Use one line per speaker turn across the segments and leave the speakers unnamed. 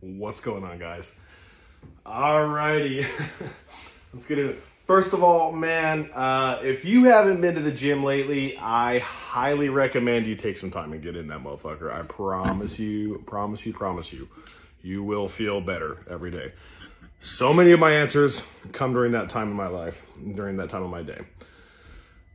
What's going on, guys? Alrighty, let's get into it. First of all, man, uh, if you haven't been to the gym lately, I highly recommend you take some time and get in that motherfucker. I promise you, promise you, promise you, you will feel better every day. So many of my answers come during that time of my life, during that time of my day.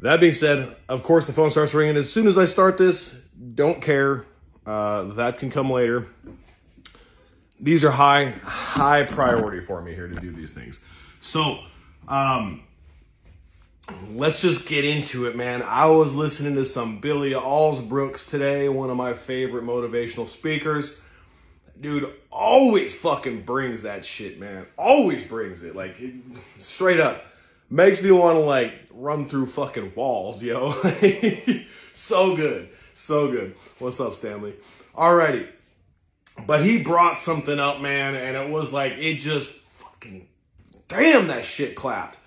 That being said, of course, the phone starts ringing as soon as I start this. Don't care. Uh, that can come later. These are high, high priority for me here to do these things. So, um, let's just get into it, man. I was listening to some Billy Alsbrooks today, one of my favorite motivational speakers. Dude always fucking brings that shit, man. Always brings it. Like, it, straight up. Makes me want to, like, run through fucking walls, yo. so good. So good. What's up, Stanley? Alrighty. But he brought something up, man, and it was like, it just fucking damn, that shit clapped.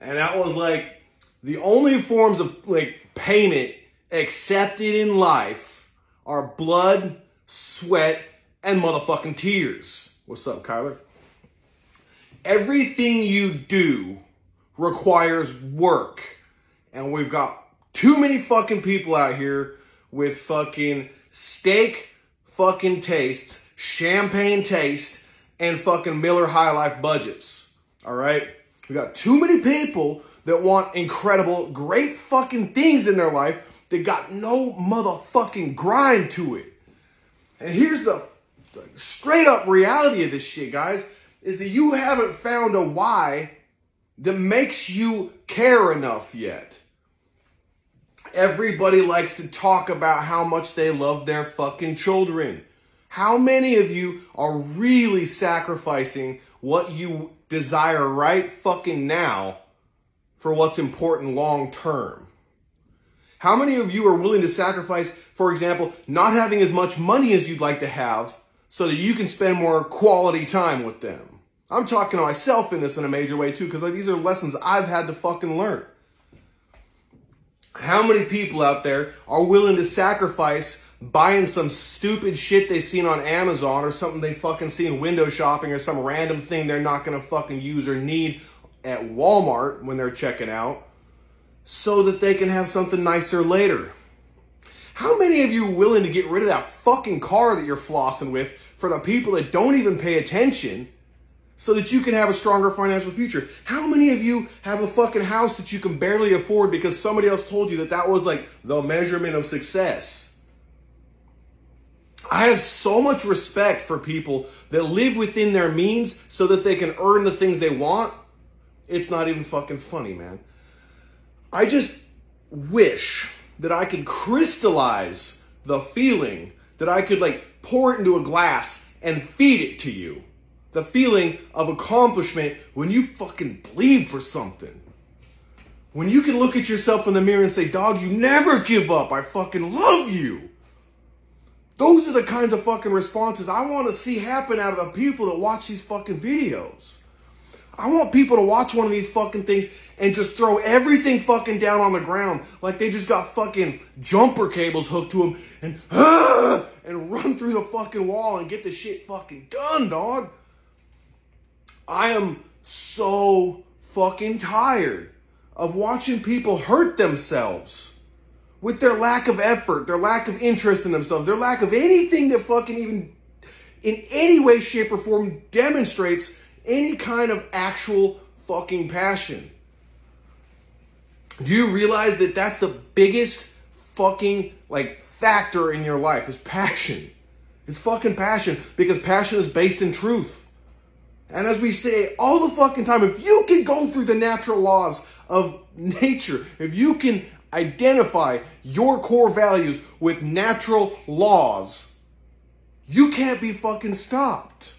And that was like the only forms of like payment accepted in life are blood, sweat, and motherfucking tears. What's up, Kyler? Everything you do requires work. And we've got too many fucking people out here with fucking steak fucking tastes, champagne taste, and fucking Miller High Life budgets. All right? We got too many people that want incredible, great fucking things in their life that got no motherfucking grind to it. And here's the, the straight up reality of this shit, guys, is that you haven't found a why that makes you care enough yet. Everybody likes to talk about how much they love their fucking children. How many of you are really sacrificing what you desire right fucking now for what's important long term? How many of you are willing to sacrifice, for example, not having as much money as you'd like to have so that you can spend more quality time with them? I'm talking to myself in this in a major way too, because like these are lessons I've had to fucking learn. How many people out there are willing to sacrifice buying some stupid shit they seen on Amazon or something they fucking seen window shopping or some random thing they're not gonna fucking use or need at Walmart when they're checking out so that they can have something nicer later? How many of you willing to get rid of that fucking car that you're flossing with for the people that don't even pay attention so that you can have a stronger financial future. How many of you have a fucking house that you can barely afford because somebody else told you that that was like the measurement of success? I have so much respect for people that live within their means so that they can earn the things they want. It's not even fucking funny, man. I just wish that I could crystallize the feeling that I could like pour it into a glass and feed it to you the feeling of accomplishment when you fucking bleed for something. When you can look at yourself in the mirror and say, dog, you never give up. I fucking love you. Those are the kinds of fucking responses I want to see happen out of the people that watch these fucking videos. I want people to watch one of these fucking things and just throw everything fucking down on the ground like they just got fucking jumper cables hooked to them and ah, and run through the fucking wall and get the shit fucking done, dog. I am so fucking tired of watching people hurt themselves with their lack of effort, their lack of interest in themselves, their lack of anything that fucking even in any way, shape, or form demonstrates any kind of actual fucking passion. Do you realize that that's the biggest fucking like factor in your life is passion? It's fucking passion because passion is based in truth. And as we say all the fucking time, if you can go through the natural laws of nature, if you can identify your core values with natural laws, you can't be fucking stopped.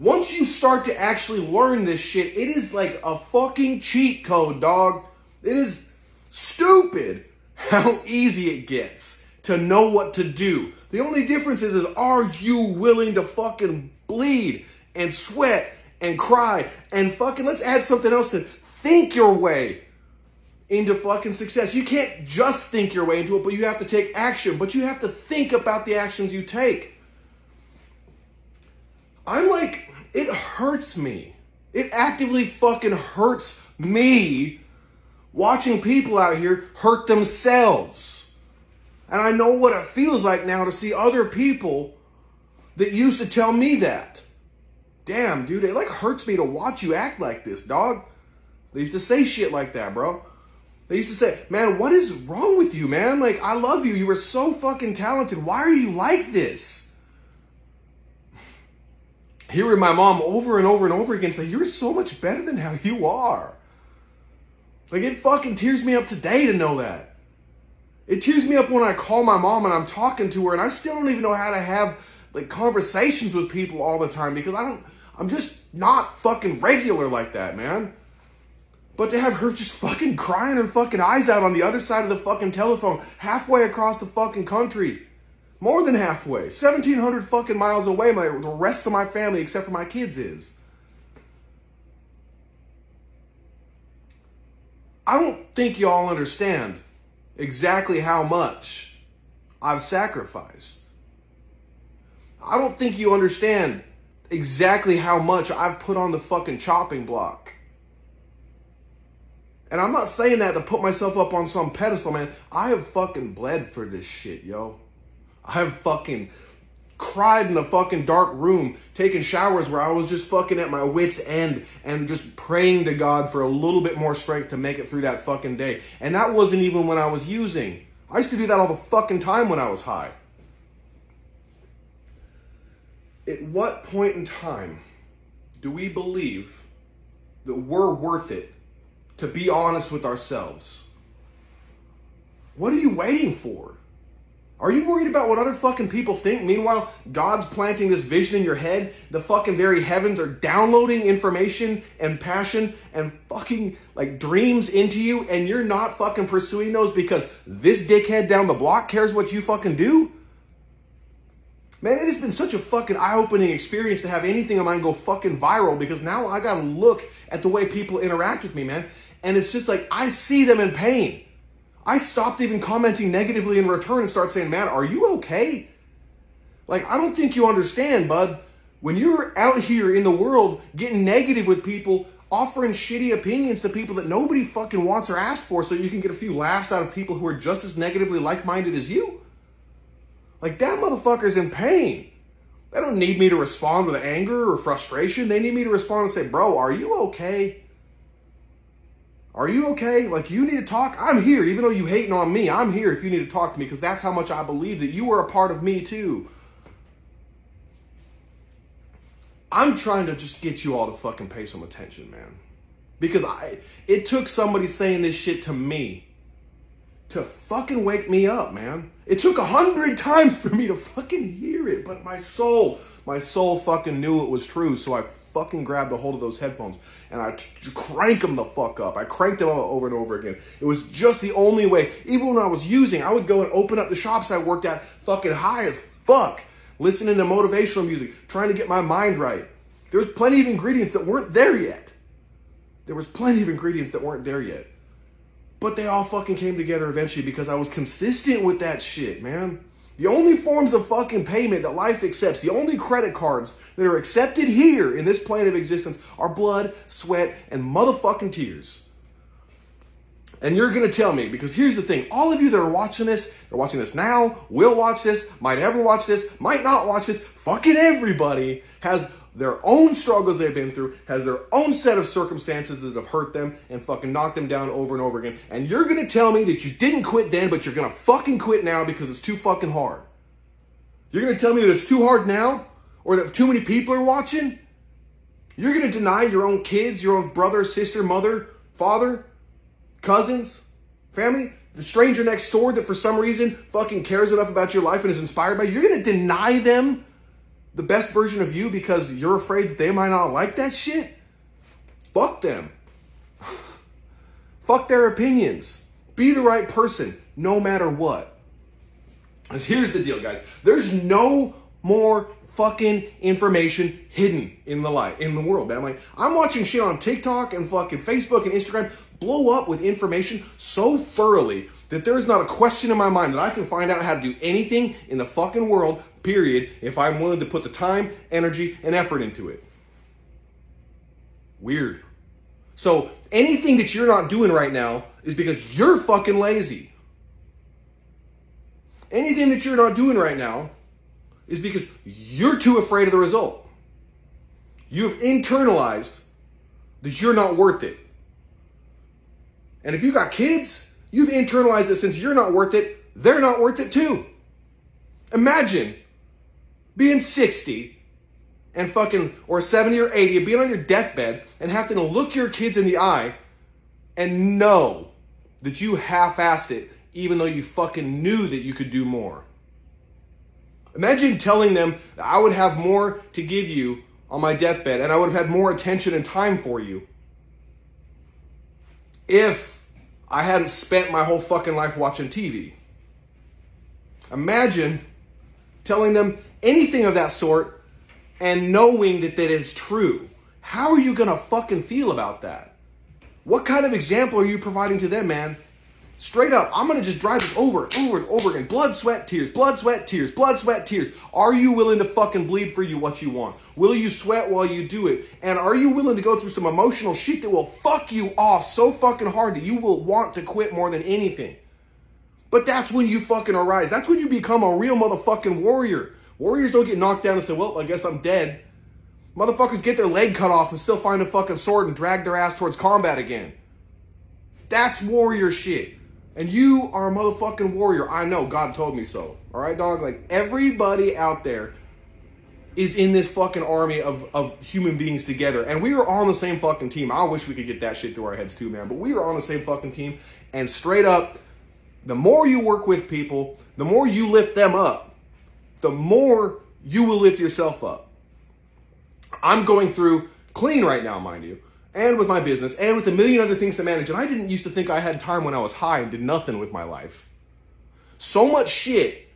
Once you start to actually learn this shit, it is like a fucking cheat code, dog. It is stupid how easy it gets to know what to do. The only difference is, is are you willing to fucking bleed and sweat and cry and fucking let's add something else to think your way into fucking success. You can't just think your way into it, but you have to take action. But you have to think about the actions you take. I'm like, it hurts me. It actively fucking hurts me watching people out here hurt themselves. And I know what it feels like now to see other people that used to tell me that. Damn, dude, it like hurts me to watch you act like this, dog. They used to say shit like that, bro. They used to say, man, what is wrong with you, man? Like, I love you. You were so fucking talented. Why are you like this? Hearing my mom over and over and over again say, you're so much better than how you are. Like, it fucking tears me up today to know that. It tears me up when I call my mom and I'm talking to her and I still don't even know how to have like conversations with people all the time because I don't, I'm just not fucking regular like that, man. But to have her just fucking crying her fucking eyes out on the other side of the fucking telephone, halfway across the fucking country. More than halfway. 1,700 fucking miles away, my, the rest of my family, except for my kids, is. I don't think y'all understand exactly how much I've sacrificed. I don't think you understand exactly how much I've put on the fucking chopping block. And I'm not saying that to put myself up on some pedestal, man. I have fucking bled for this shit, yo. I have fucking cried in a fucking dark room, taking showers where I was just fucking at my wits' end and just praying to God for a little bit more strength to make it through that fucking day. And that wasn't even when I was using. I used to do that all the fucking time when I was high. At what point in time do we believe that we're worth it to be honest with ourselves. What are you waiting for? Are you worried about what other fucking people think? Meanwhile, God's planting this vision in your head. The fucking very heavens are downloading information and passion and fucking like dreams into you, and you're not fucking pursuing those because this dickhead down the block cares what you fucking do? Man, it has been such a fucking eye-opening experience to have anything of mine go fucking viral because now I gotta look at the way people interact with me, man. And it's just like, I see them in pain. I stopped even commenting negatively in return and start saying, man, are you okay? Like, I don't think you understand, bud. When you're out here in the world getting negative with people, offering shitty opinions to people that nobody fucking wants or asked for so you can get a few laughs out of people who are just as negatively like minded as you. Like, that motherfucker's in pain. They don't need me to respond with anger or frustration. They need me to respond and say, bro, are you okay? Are you okay? Like, you need to talk? I'm here. Even though you hating on me, I'm here if you need to talk to me because that's how much I believe that you are a part of me too. I'm trying to just get you all to fucking pay some attention, man. Because I it took somebody saying this shit to me to fucking wake me up, man. It took a hundred times for me to fucking hear it, but my soul, my soul fucking knew it was true, so I fucking grabbed a hold of those headphones and I crank them the fuck up. I cranked them over and over again. It was just the only way. Even when I was using, I would go and open up the shops I worked at fucking high as fuck, listening to motivational music, trying to get my mind right. There was plenty of ingredients that weren't there yet. There was plenty of ingredients that weren't there yet. But they all fucking came together eventually because I was consistent with that shit, man. The only forms of fucking payment that life accepts, the only credit cards that are accepted here in this plane of existence are blood, sweat, and motherfucking tears. And you're to tell me, because here's the thing all of you that are watching this, they're watching this now, will watch this, might ever watch this, might not watch this, fucking everybody has their own struggles they've been through, has their own set of circumstances that have hurt them and fucking knocked them down over and over again. And you're gonna tell me that you didn't quit then, but you're gonna fucking quit now because it's too fucking hard. You're gonna tell me that it's too hard now? Or that too many people are watching? You're gonna deny your own kids, your own brother, sister, mother, father, cousins, family, the stranger next door that for some reason fucking cares enough about your life and is inspired by you. You're gonna deny them the best version of you because you're afraid that they might not like that shit? Fuck them. Fuck their opinions. Be the right person no matter what. Because here's the deal, guys. There's no more fucking information hidden in the light in the world, man. I'm like, I'm watching shit on TikTok and fucking Facebook and Instagram blow up with information so thoroughly that there is not a question in my mind that I can find out how to do anything in the fucking world period, if I'm willing to put the time, energy, and effort into it. Weird. So anything that you're not doing right now is because you're fucking lazy. Anything that you're not doing right now is because you're too afraid of the result. You have internalized that you're not worth it. And if you got kids, you've internalized that since you're not worth it, they're not worth it too. Imagine being 60 and fucking, or 70 or 80, and being on your deathbed and having to look your kids in the eye and know that you half assed it, even though you fucking knew that you could do more. Imagine telling them that I would have more to give you on my deathbed and I would have had more attention and time for you if I hadn't spent my whole fucking life watching TV. Imagine telling them anything of that sort and knowing that that is true. How are you gonna fucking feel about that? What kind of example are you providing to them, man? Straight up, I'm gonna just drive this over and over and over again. Blood, sweat, tears, blood, sweat, tears, blood, sweat, tears. Are you willing to fucking bleed for you what you want? Will you sweat while you do it? And are you willing to go through some emotional shit that will fuck you off so fucking hard that you will want to quit more than anything? But that's when you fucking arise. That's when you become a real motherfucking warrior. Warriors don't get knocked down and say, well, I guess I'm dead. Motherfuckers get their leg cut off and still find a fucking sword and drag their ass towards combat again. That's warrior shit. And you are a motherfucking warrior. I know, God told me so. All right, dog? Like, everybody out there is in this fucking army of, of human beings together. And we are all on the same fucking team. I wish we could get that shit through our heads too, man. But we are on the same fucking team. And straight up, the more you work with people, the more you lift them up, the more you will lift yourself up. I'm going through clean right now, mind you and with my business and with a million other things to manage. And I didn't used to think I had time when I was high and did nothing with my life. So much shit.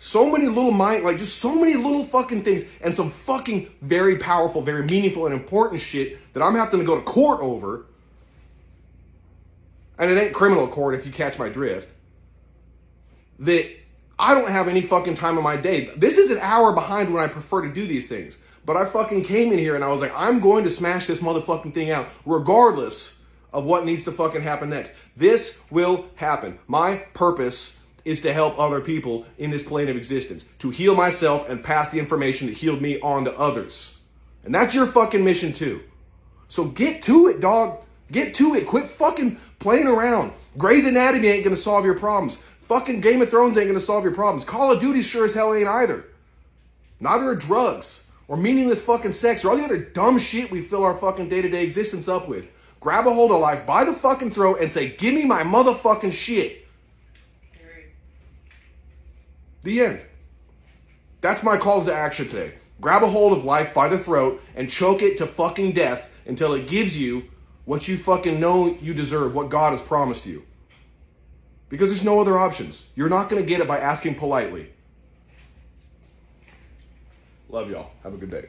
So many little mind, like just so many little fucking things and some fucking very powerful, very meaningful and important shit that I'm having to go to court over. And it ain't criminal court if you catch my drift. That I don't have any fucking time in my day. This is an hour behind when I prefer to do these things. But I fucking came in here and I was like, I'm going to smash this motherfucking thing out, regardless of what needs to fucking happen next. This will happen. My purpose is to help other people in this plane of existence, to heal myself and pass the information that healed me on to others. And that's your fucking mission too. So get to it, dog. Get to it. Quit fucking playing around. Grey's Anatomy ain't gonna solve your problems. Fucking Game of Thrones ain't gonna solve your problems. Call of Duty sure as hell ain't either. Neither are drugs or meaningless fucking sex or all the other dumb shit we fill our fucking day to day existence up with. Grab a hold of life by the fucking throat and say, Give me my motherfucking shit. The end. That's my call to action today. Grab a hold of life by the throat and choke it to fucking death until it gives you what you fucking know you deserve, what God has promised you. Because there's no other options. You're not going to get it by asking politely. Love y'all. Have a good day.